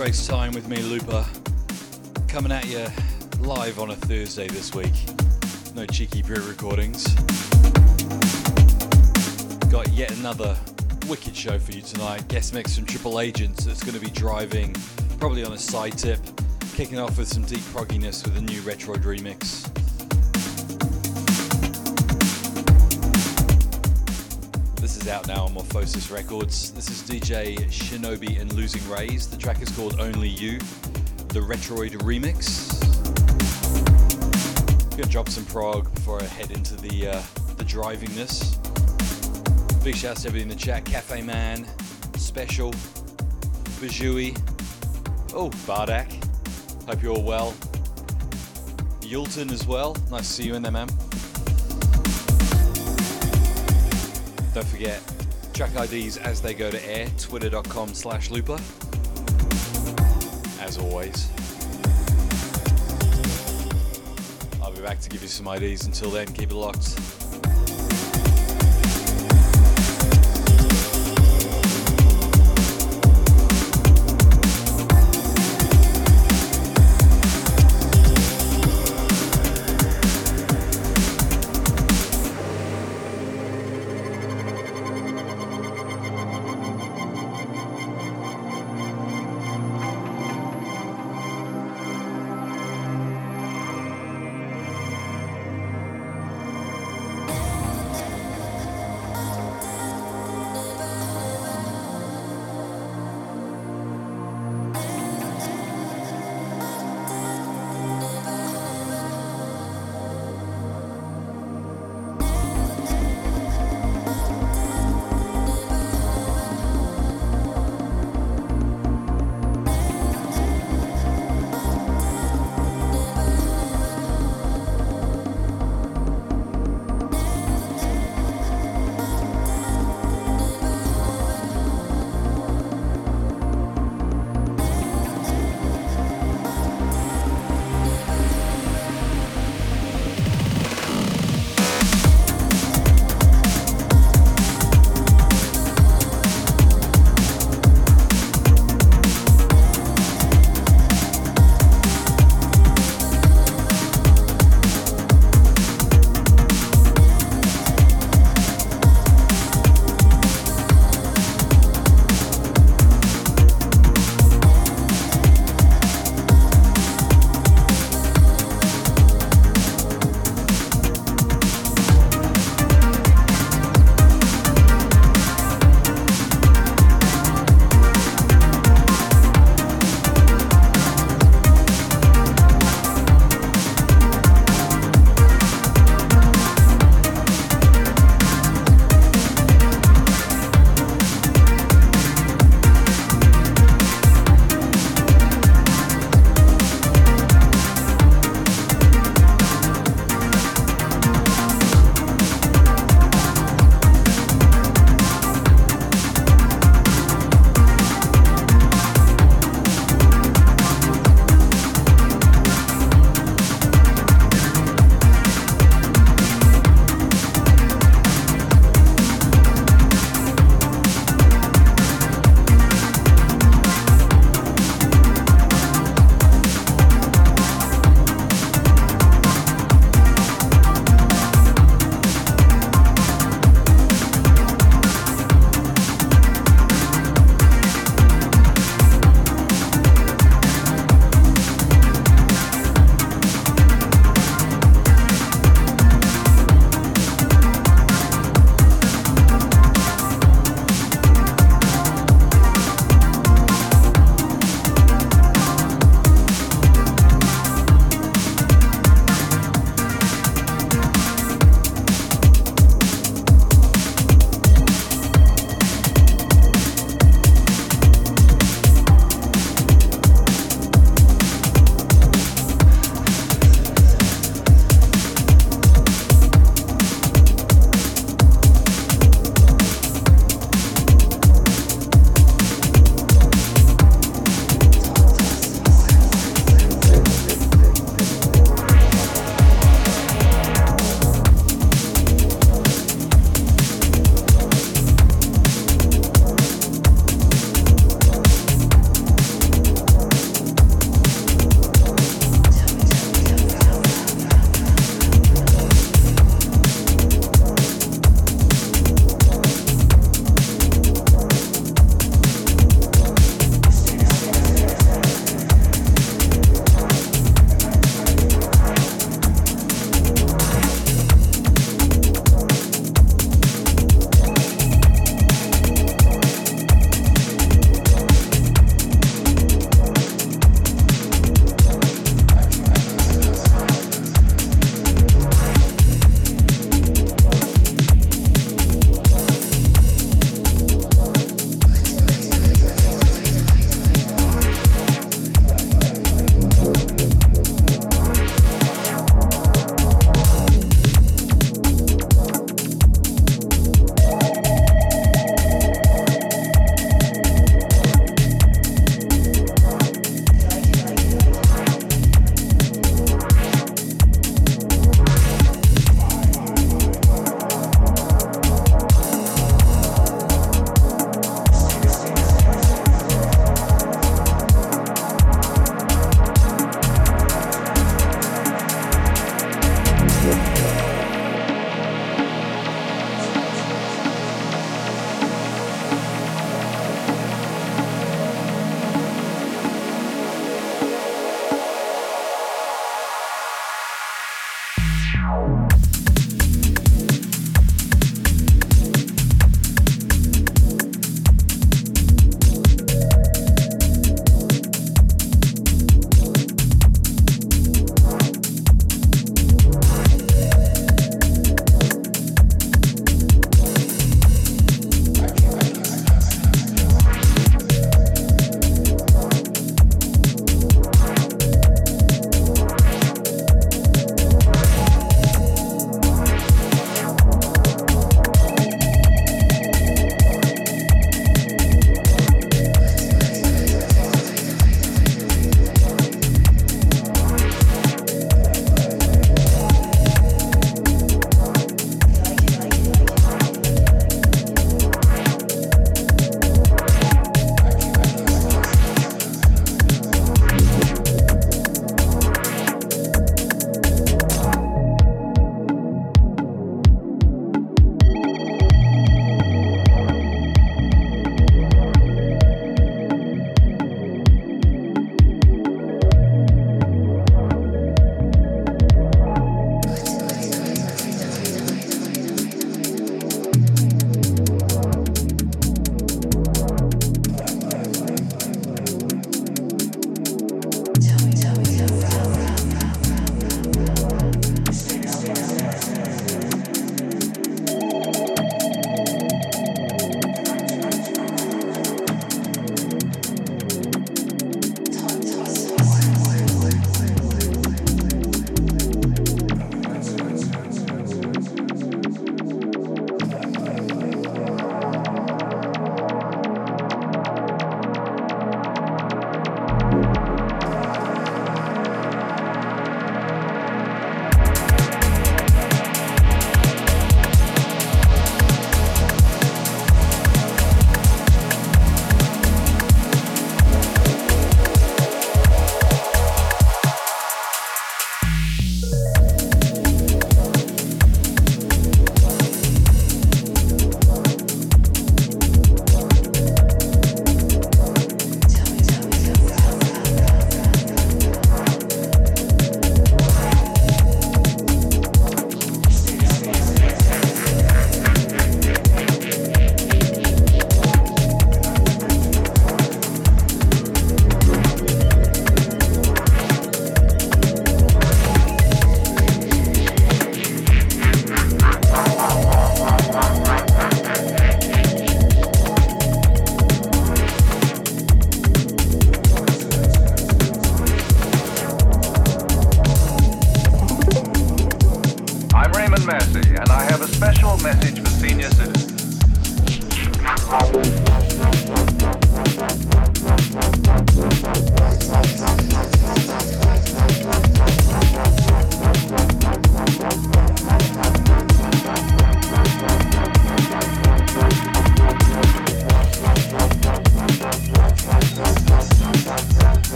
Space Time with me, Looper. Coming at you live on a Thursday this week. No cheeky pre recordings. Got yet another wicked show for you tonight. Guest mix from Triple Agents that's going to be driving, probably on a side tip. Kicking off with some deep progginess with a new Retroid remix. Out now on Morphosis Records. This is DJ Shinobi and Losing Rays. The track is called Only You, the Retroid remix. I'm gonna drop some prog before I head into the uh, the drivingness. Big shouts to everybody in the chat: Cafe Man, Special, Bajui, oh Bardak. Hope you're all well. Yulton as well. Nice to see you in there, man. Don't forget, track IDs as they go to air, twitter.com slash looper. As always. I'll be back to give you some IDs. Until then, keep it locked.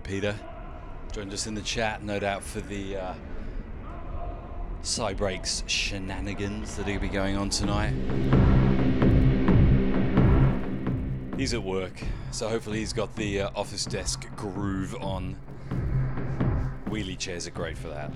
Peter. Joined us in the chat, no doubt, for the uh, Cybreaks shenanigans that to be going on tonight. He's at work, so hopefully he's got the uh, office desk groove on. Wheelie chairs are great for that.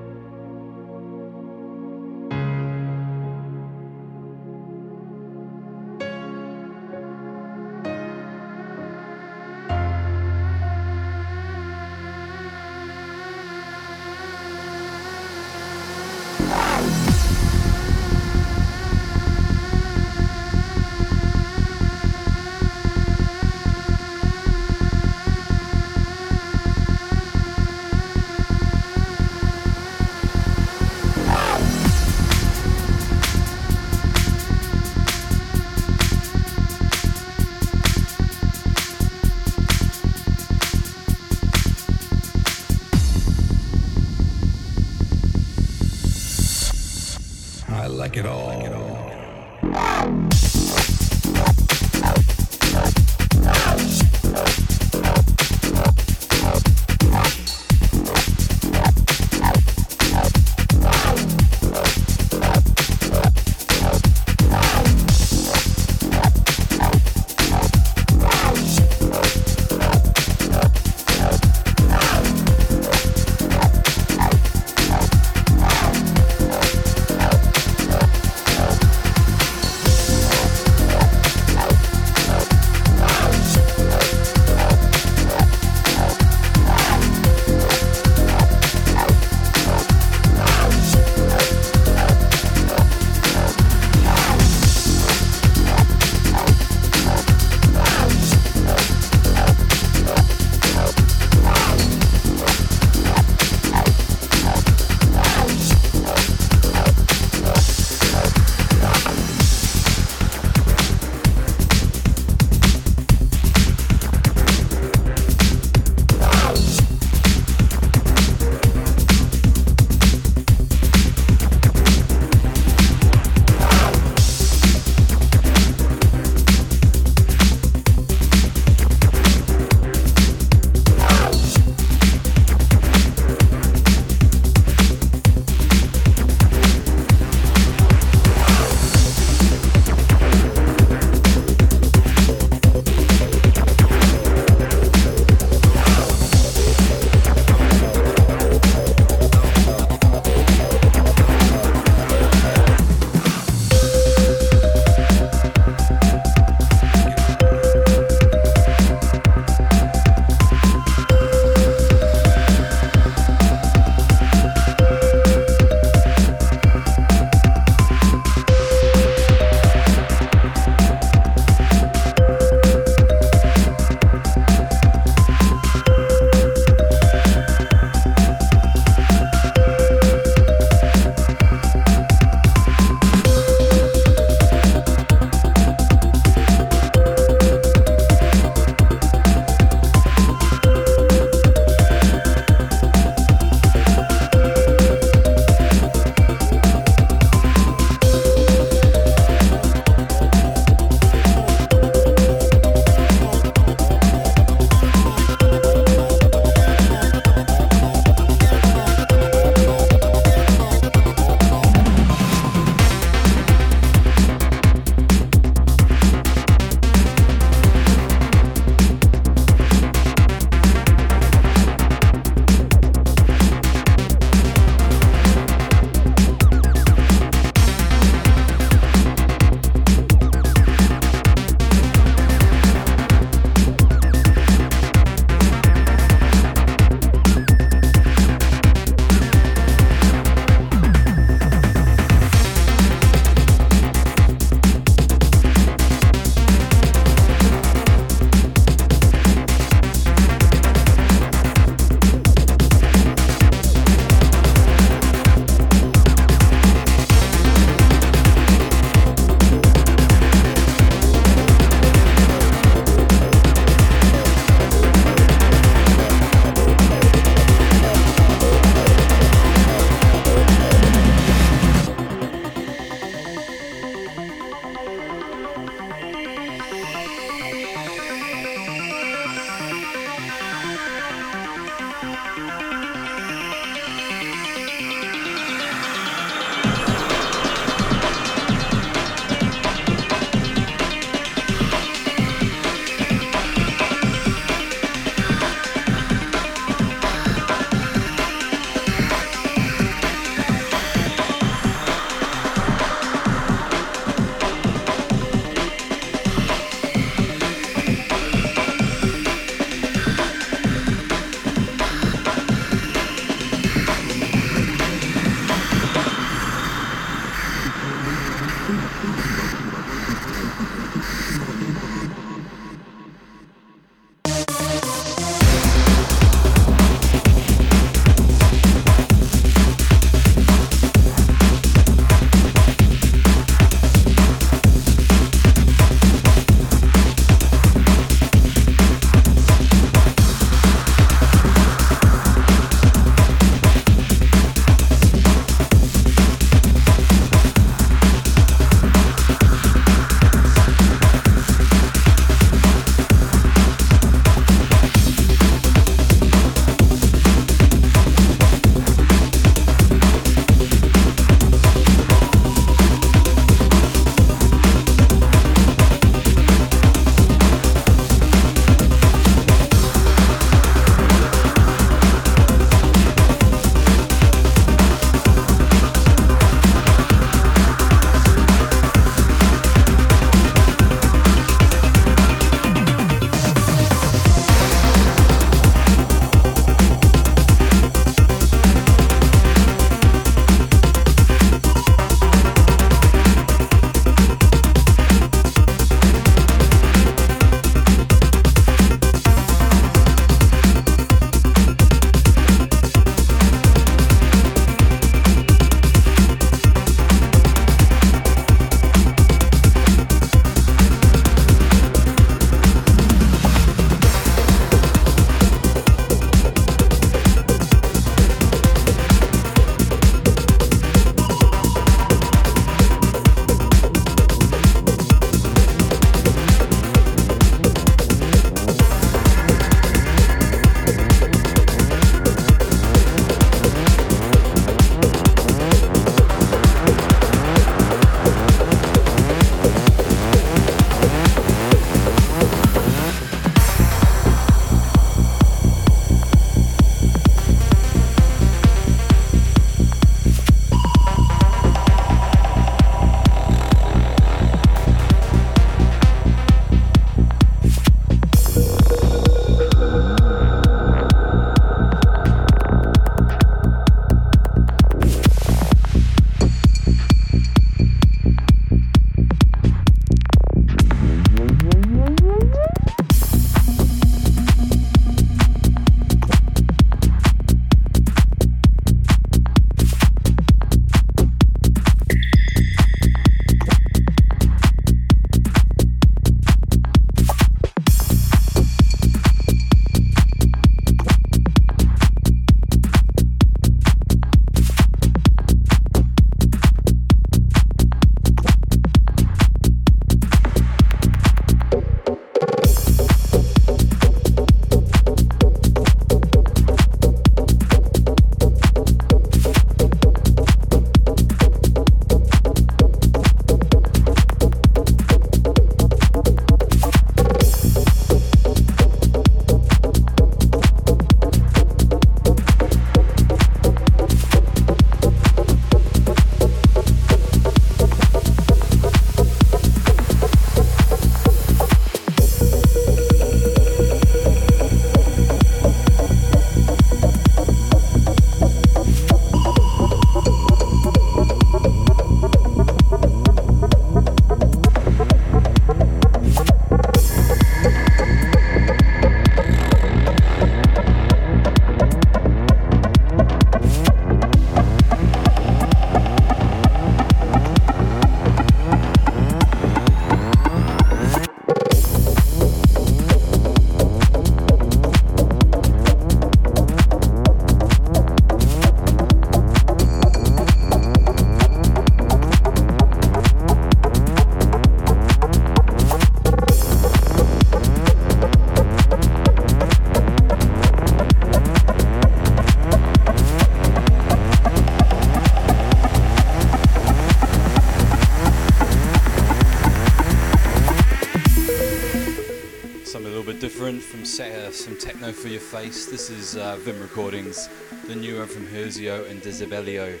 From uh, some techno for your face. This is uh, Vim Recordings, the new one from Herzio and Desibelio.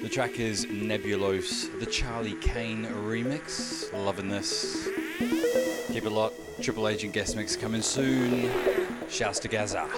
The track is Nebulos, the Charlie Kane remix. Loving this. Keep it locked. Triple Agent guest mix coming soon. Shouts to Gaza.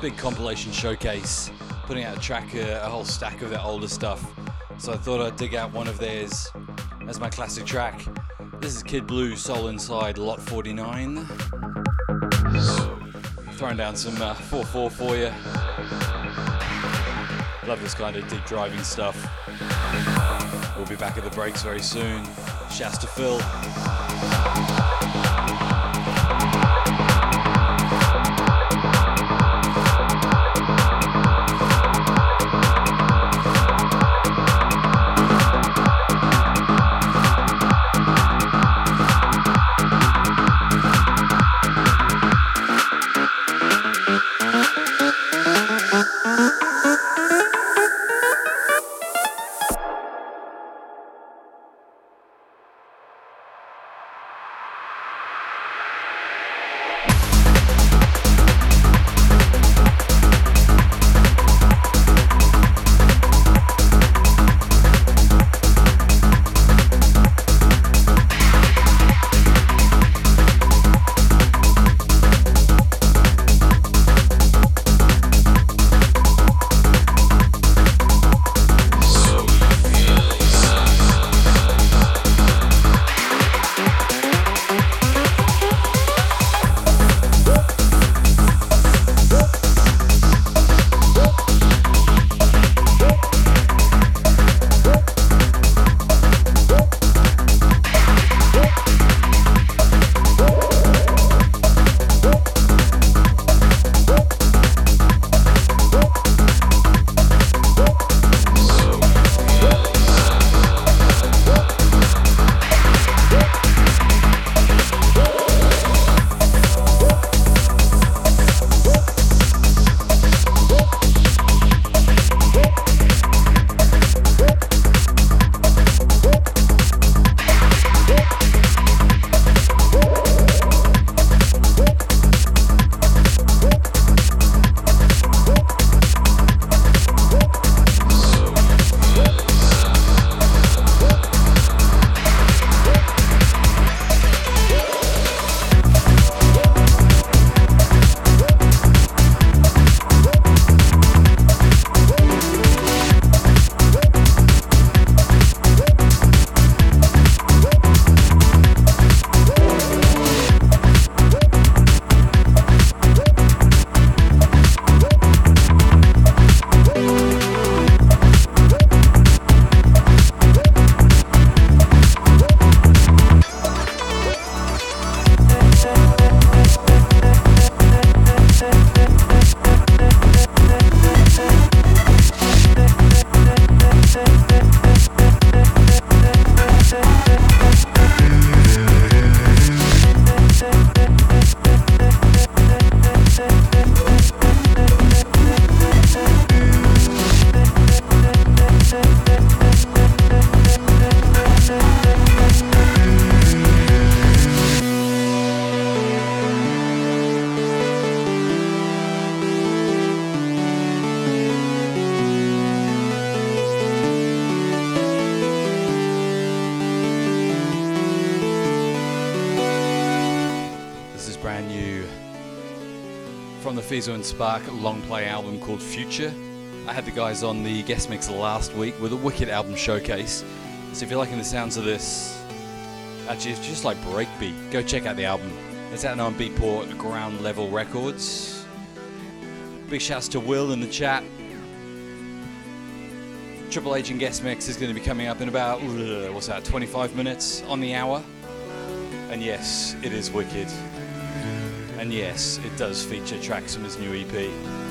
Big compilation showcase, putting out a track, uh, a whole stack of their older stuff. So I thought I'd dig out one of theirs as my classic track. This is Kid Blue, Soul Inside, Lot 49. Throwing down some 4-4 uh, for you. Love this kind of deep driving stuff. We'll be back at the breaks very soon. Shouts to Phil. And Spark long play album called Future. I had the guys on the guest mix last week with a wicked album showcase. So if you're liking the sounds of this, actually it's just like breakbeat, go check out the album. It's out now on Beatport Ground Level Records. Big shouts to Will in the chat. Triple Agent guest mix is going to be coming up in about what's that, 25 minutes on the hour. And yes, it is wicked. And yes, it does feature tracks from his new EP.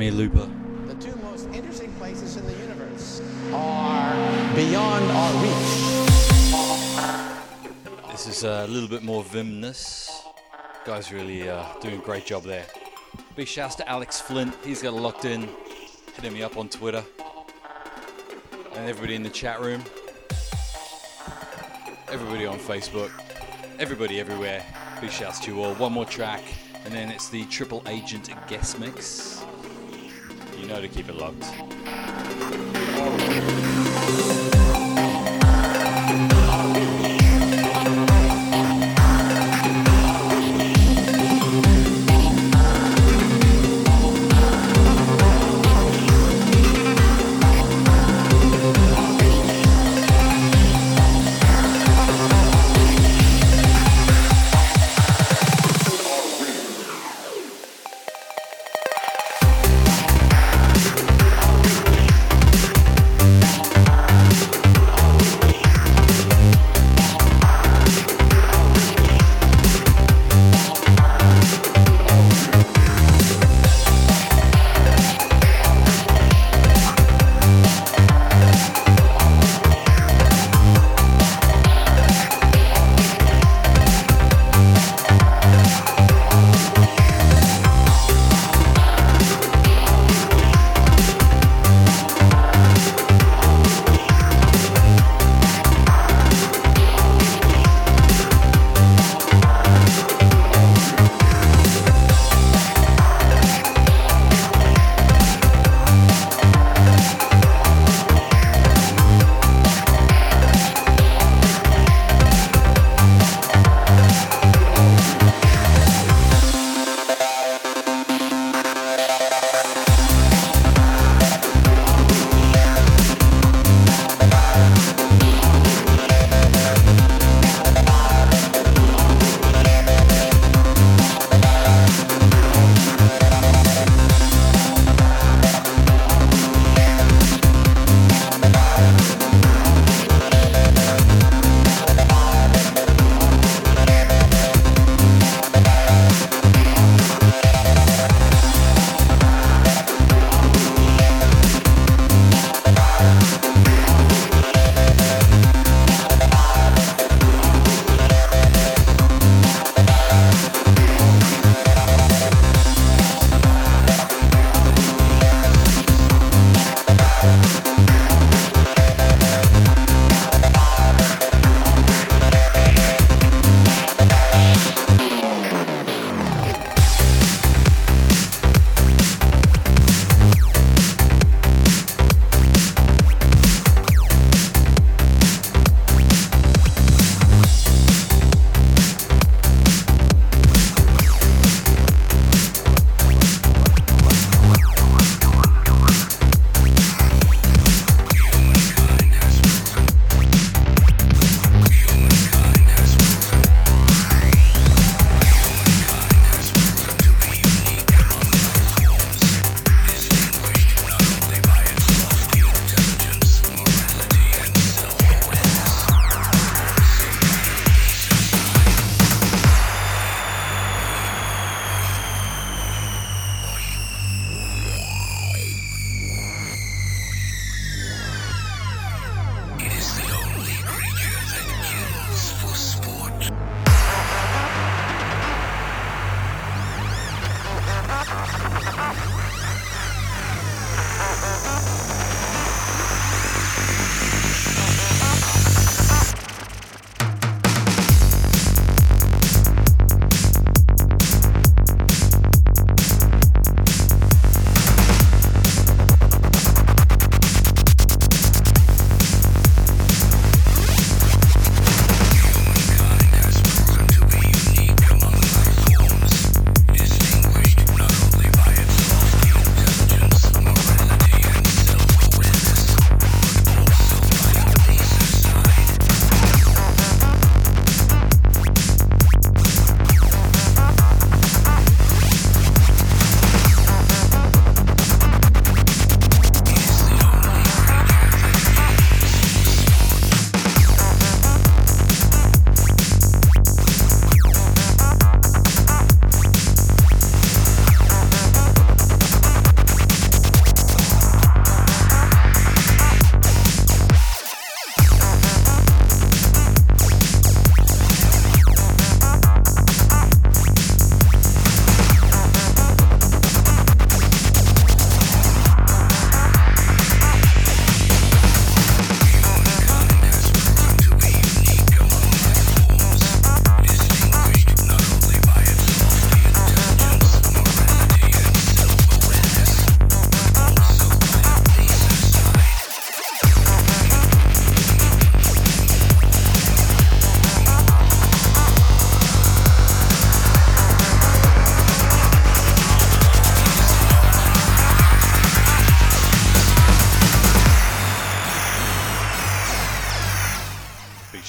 Me, Looper. The two most interesting places in the universe are beyond our reach. This is a little bit more Vimness. Guys really uh, doing a great job there. Big shouts to Alex Flint. He's got locked in, hitting me up on Twitter. And everybody in the chat room. Everybody on Facebook. Everybody everywhere. Big shouts to you all. One more track, and then it's the Triple Agent guest mix. You know to keep it locked.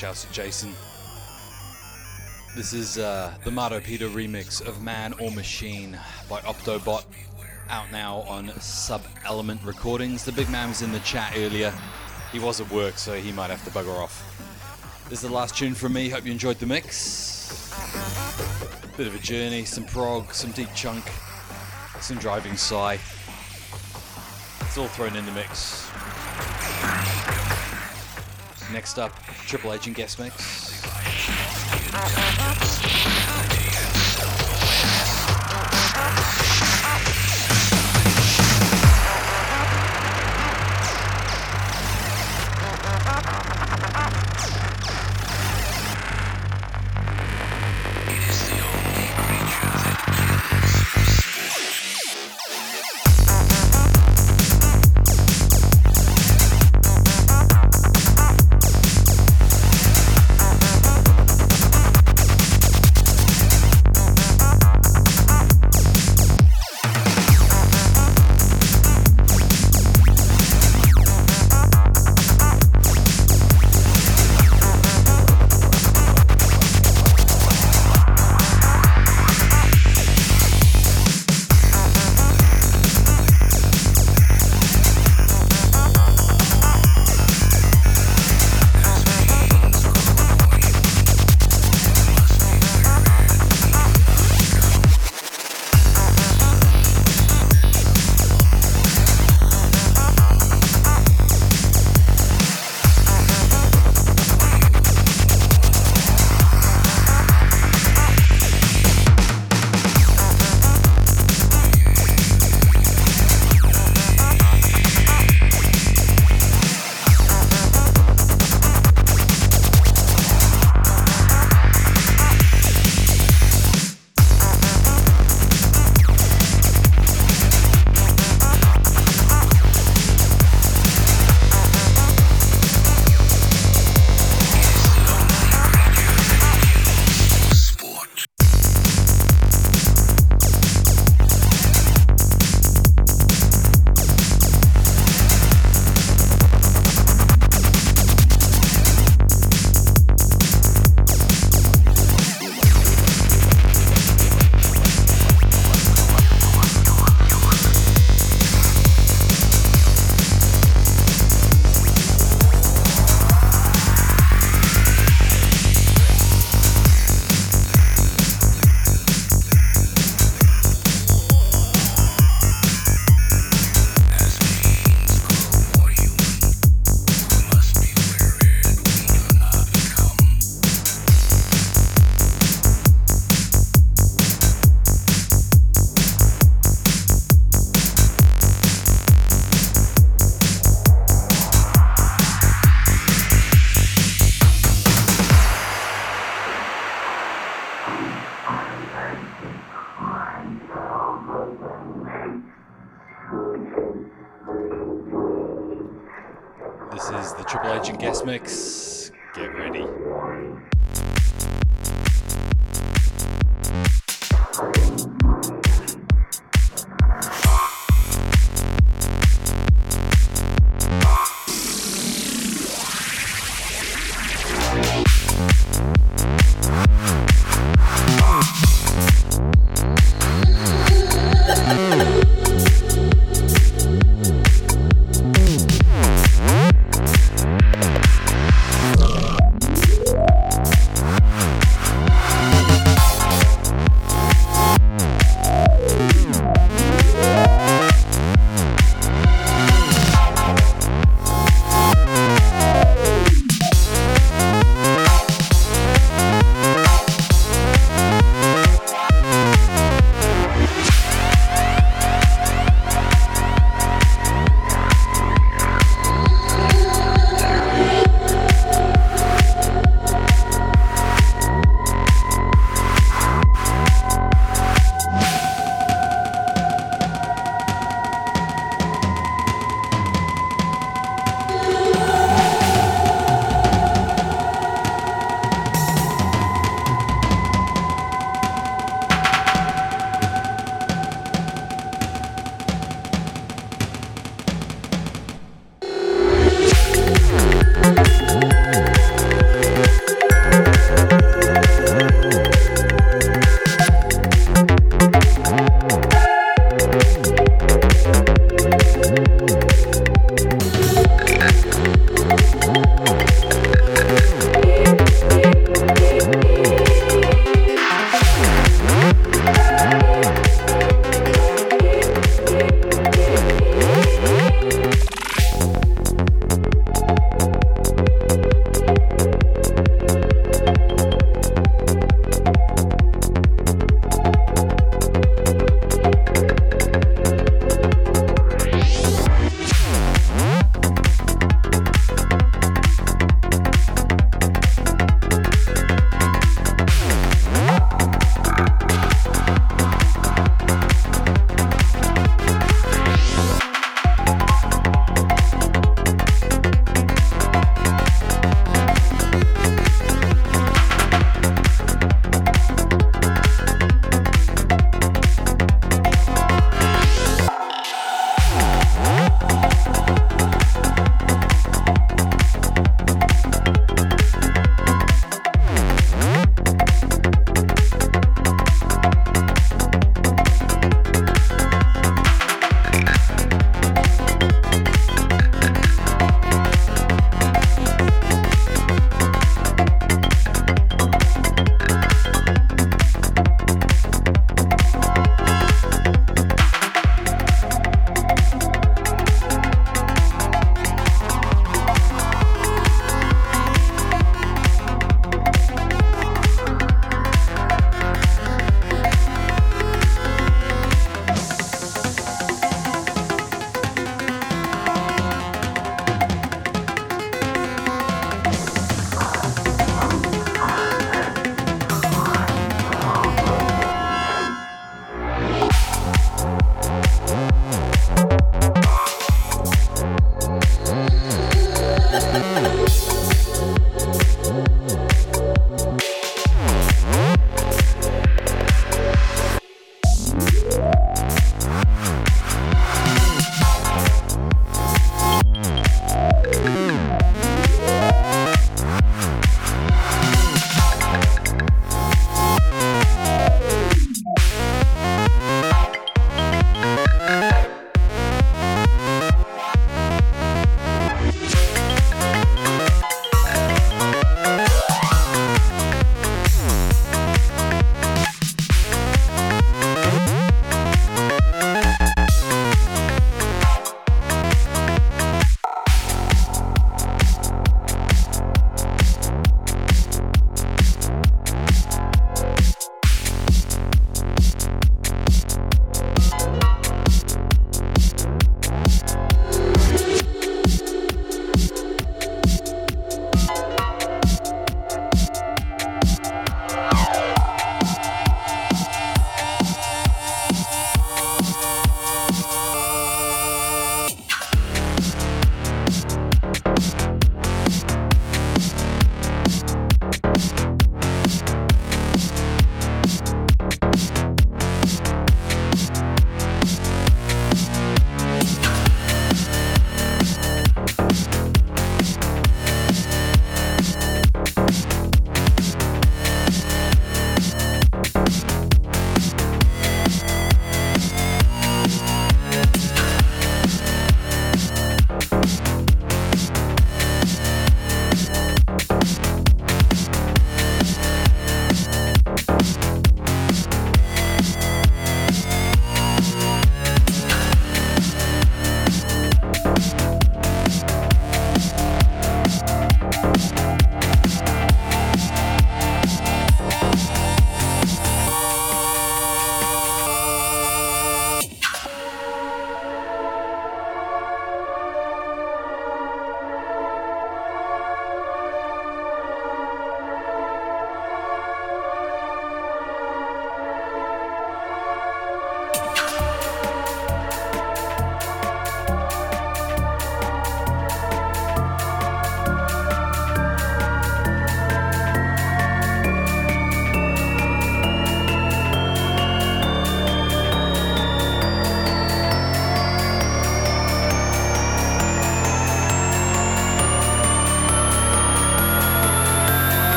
Shouts to Jason. This is uh, the Marto Peter remix of Man or Machine by Optobot, out now on Sub Element Recordings. The big man was in the chat earlier. He was at work, so he might have to bugger off. This is the last tune from me. Hope you enjoyed the mix. Bit of a journey, some prog, some deep chunk, some driving sigh. It's all thrown in the mix. Next up, Triple Agent guest mix. Uh-huh.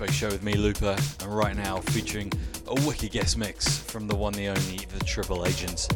Space Show with me, Looper, and right now featuring a wicked guest mix from the one, the only, the Triple Agents.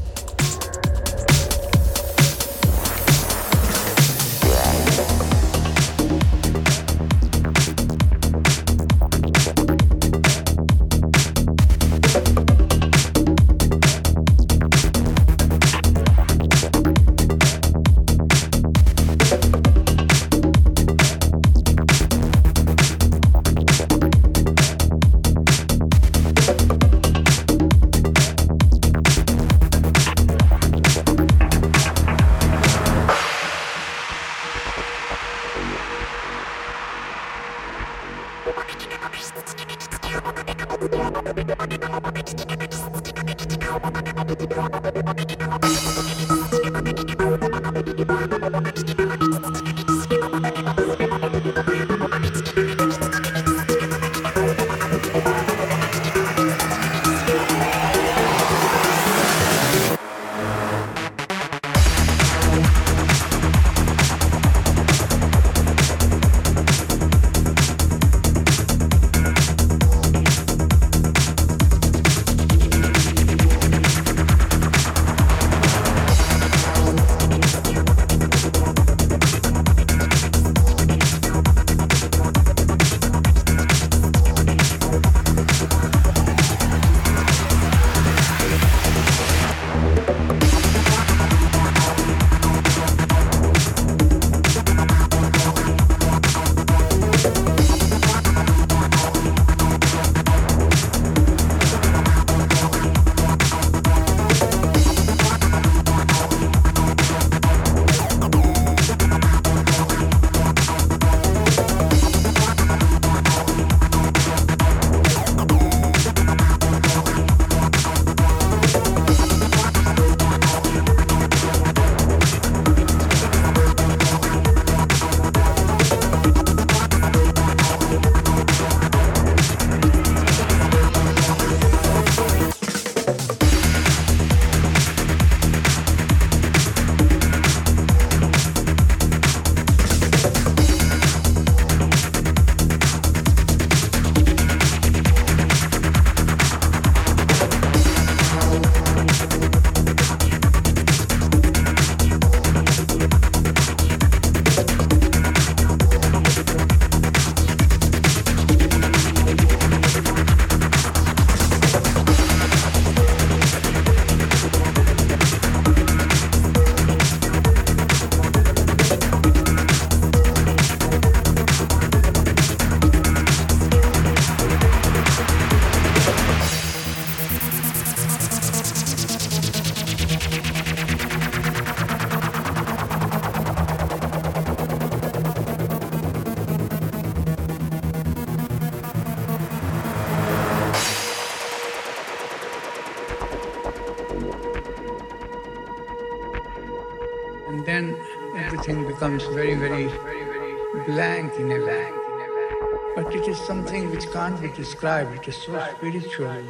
Can't be described. It is so spiritual.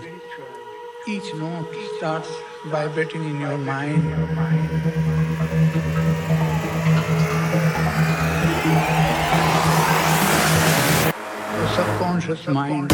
Each note starts vibrating in your mind. The subconscious mind.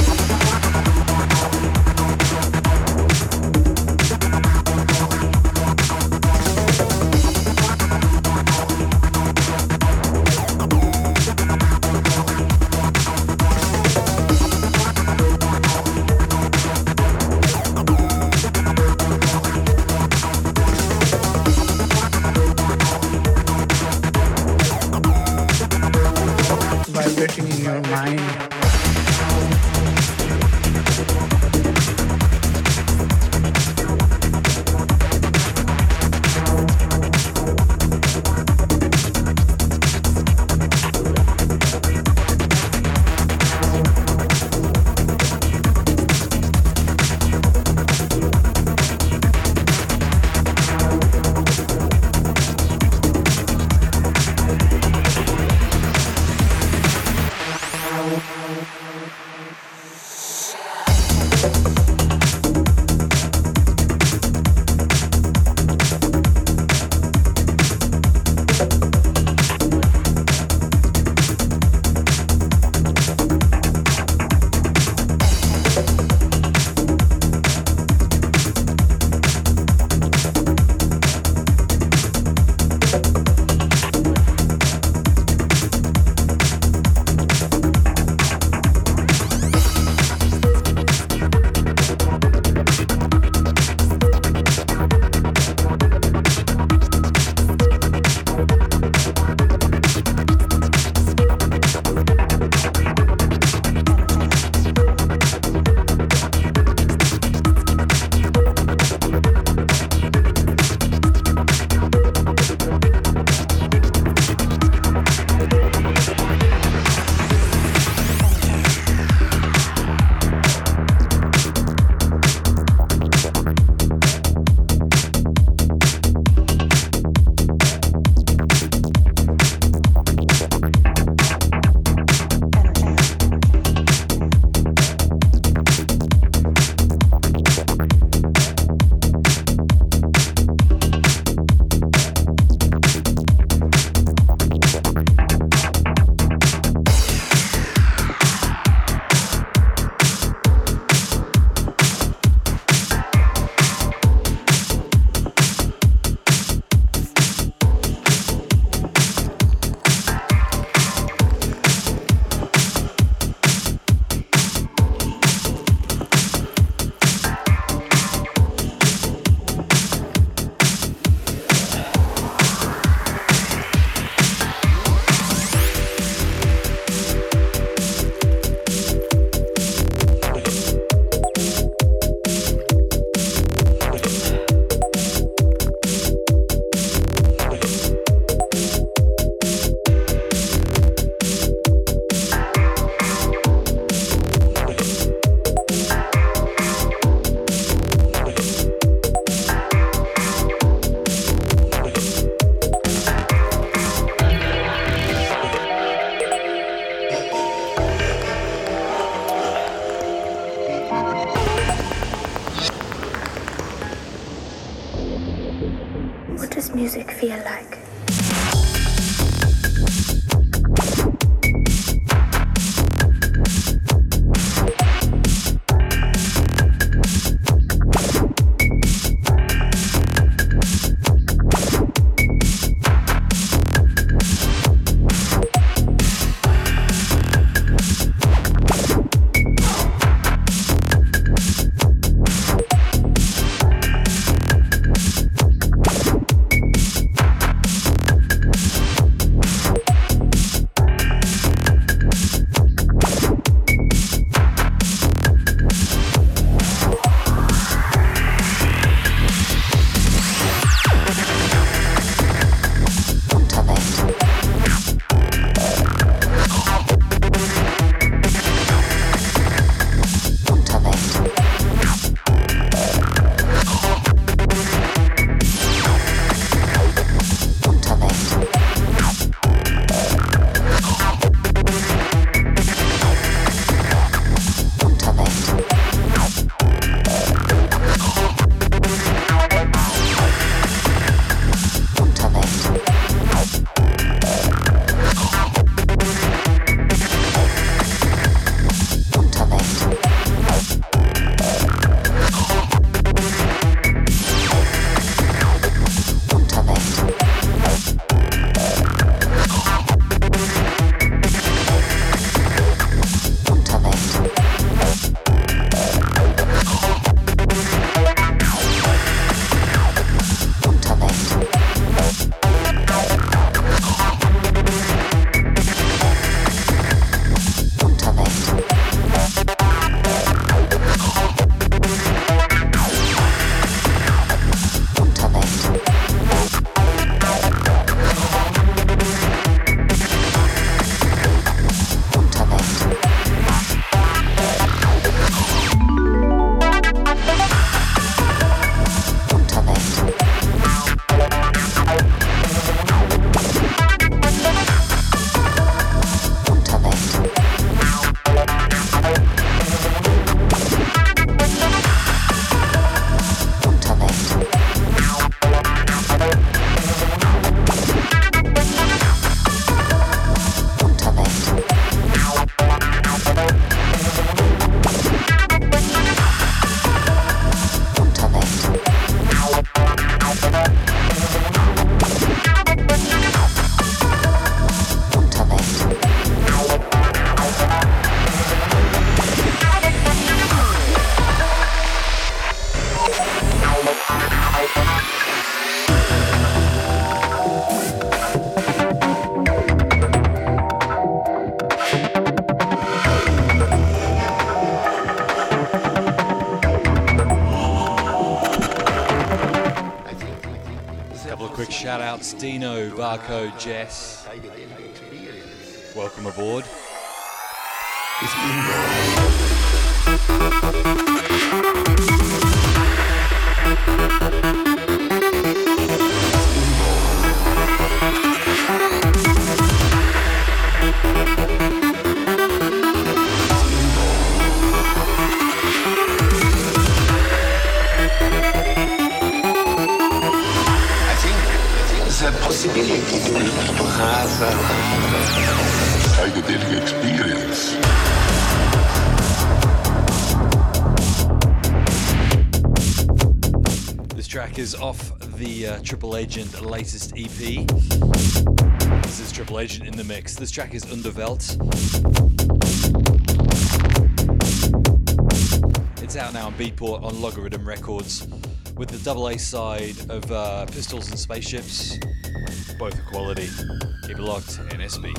Shouts. Dino, Barcode, Jess. Agent latest EP. This is Triple Agent in the mix. This track is Underwelt. It's out now on Beatport on Logarithm Records with the double A side of uh, Pistols and Spaceships both are quality. Keep it locked, NSB.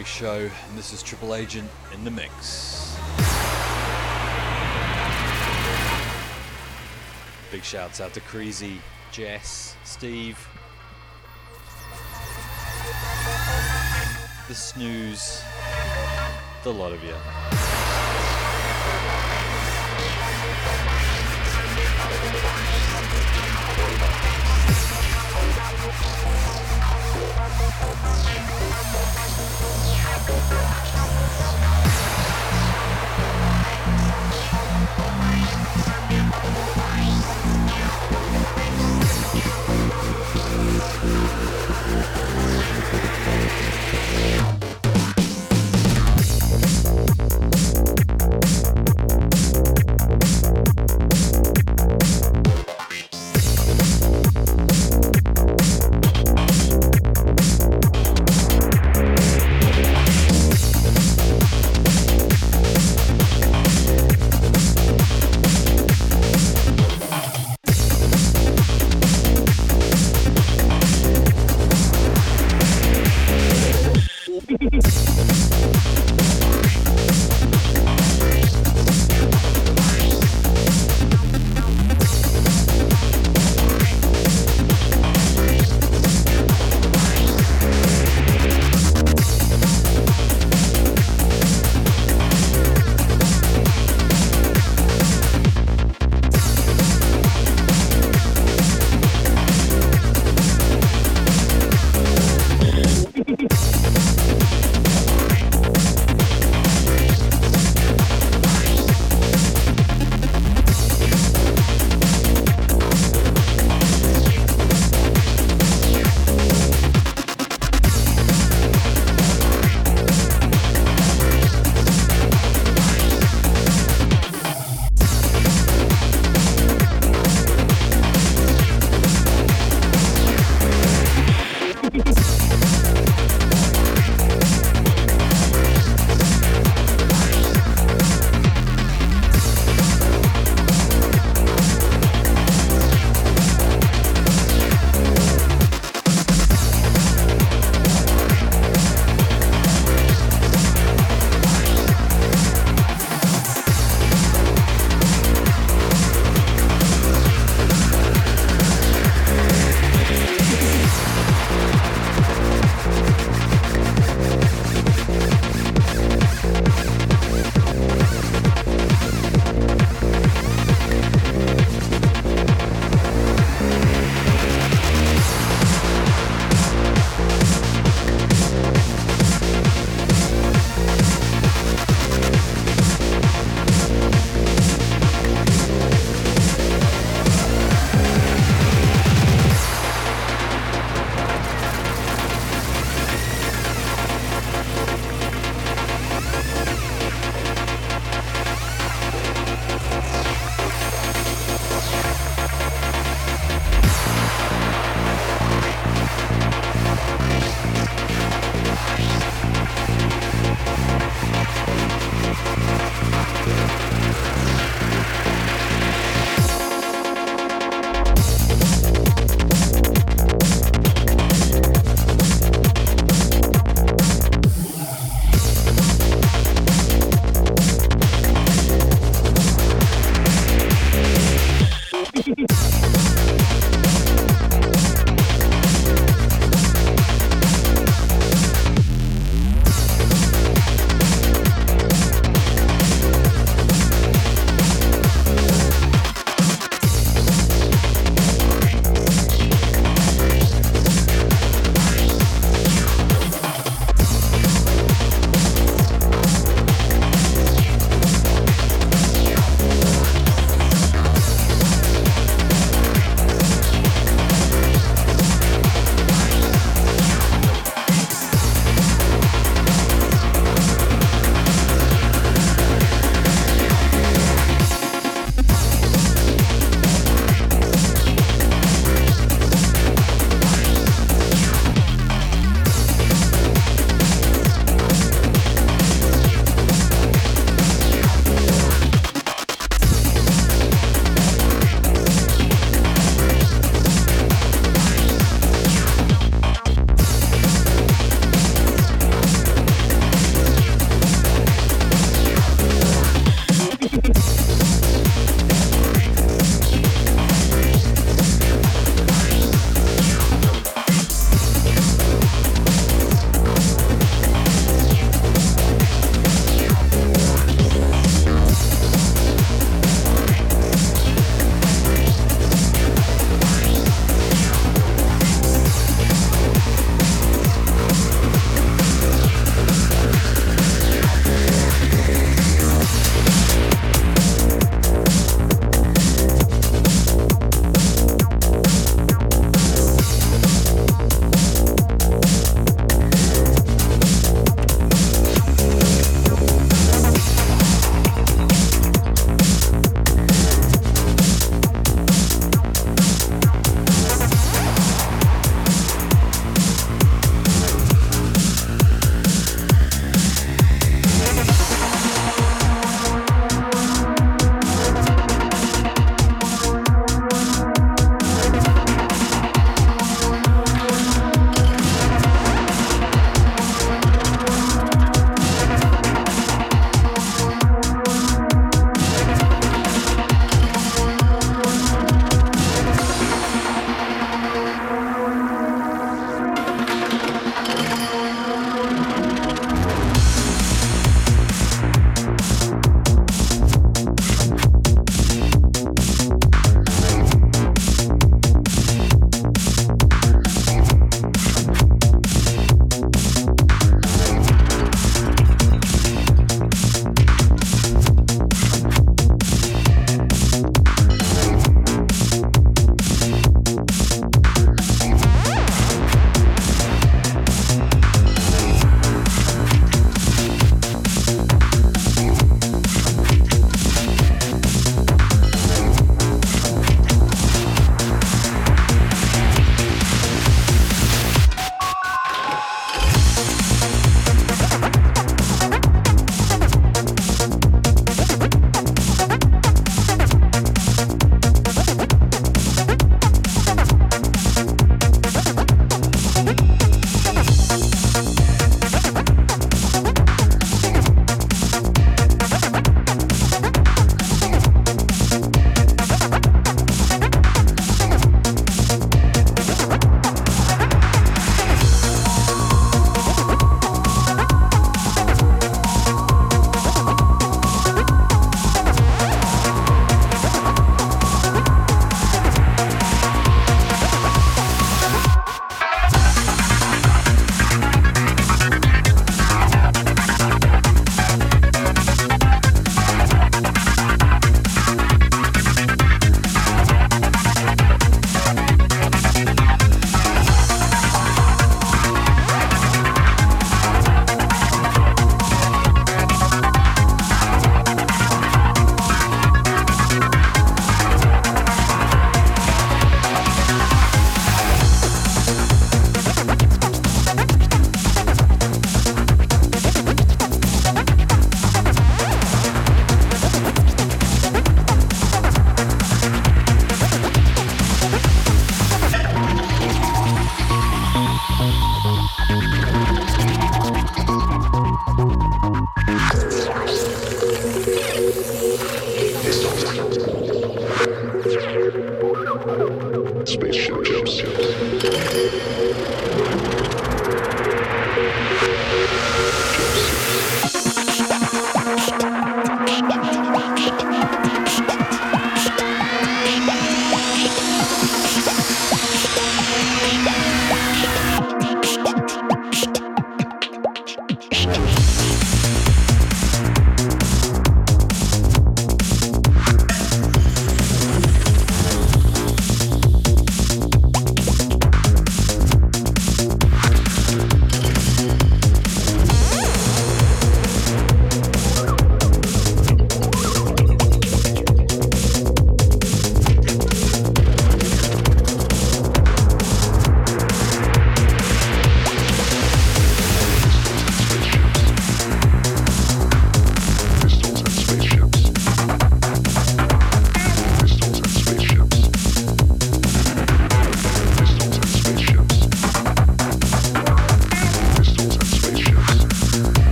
Show, and this is Triple Agent in the mix. Big shouts out to Creasy, Jess, Steve, the Snooze, the lot of you. Yeah.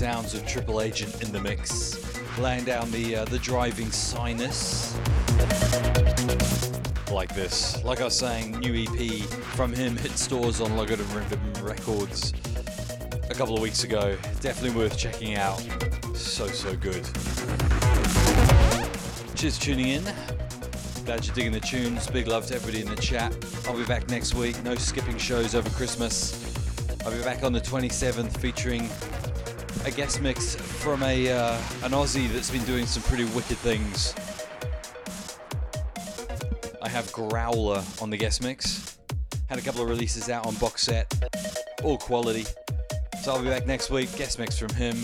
Sounds of Triple Agent in the mix, laying down the uh, the driving sinus like this. Like I was saying, new EP from him hit stores on Logarithm Rhythm Records a couple of weeks ago. Definitely worth checking out. So so good. Cheers tuning in. Glad you're digging the tunes. Big love to everybody in the chat. I'll be back next week. No skipping shows over Christmas. I'll be back on the 27th featuring a guest mix from a uh, an Aussie that's been doing some pretty wicked things. I have Growler on the guest mix. Had a couple of releases out on box set, all quality. So I'll be back next week. Guest mix from him.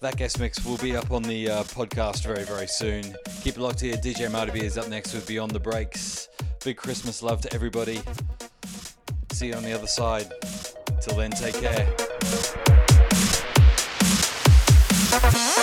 That guest mix will be up on the uh, podcast very, very soon. Keep it locked here. DJ Marty is up next with Beyond the Breaks. Big Christmas love to everybody. See you on the other side. Till then, take care. Thank you.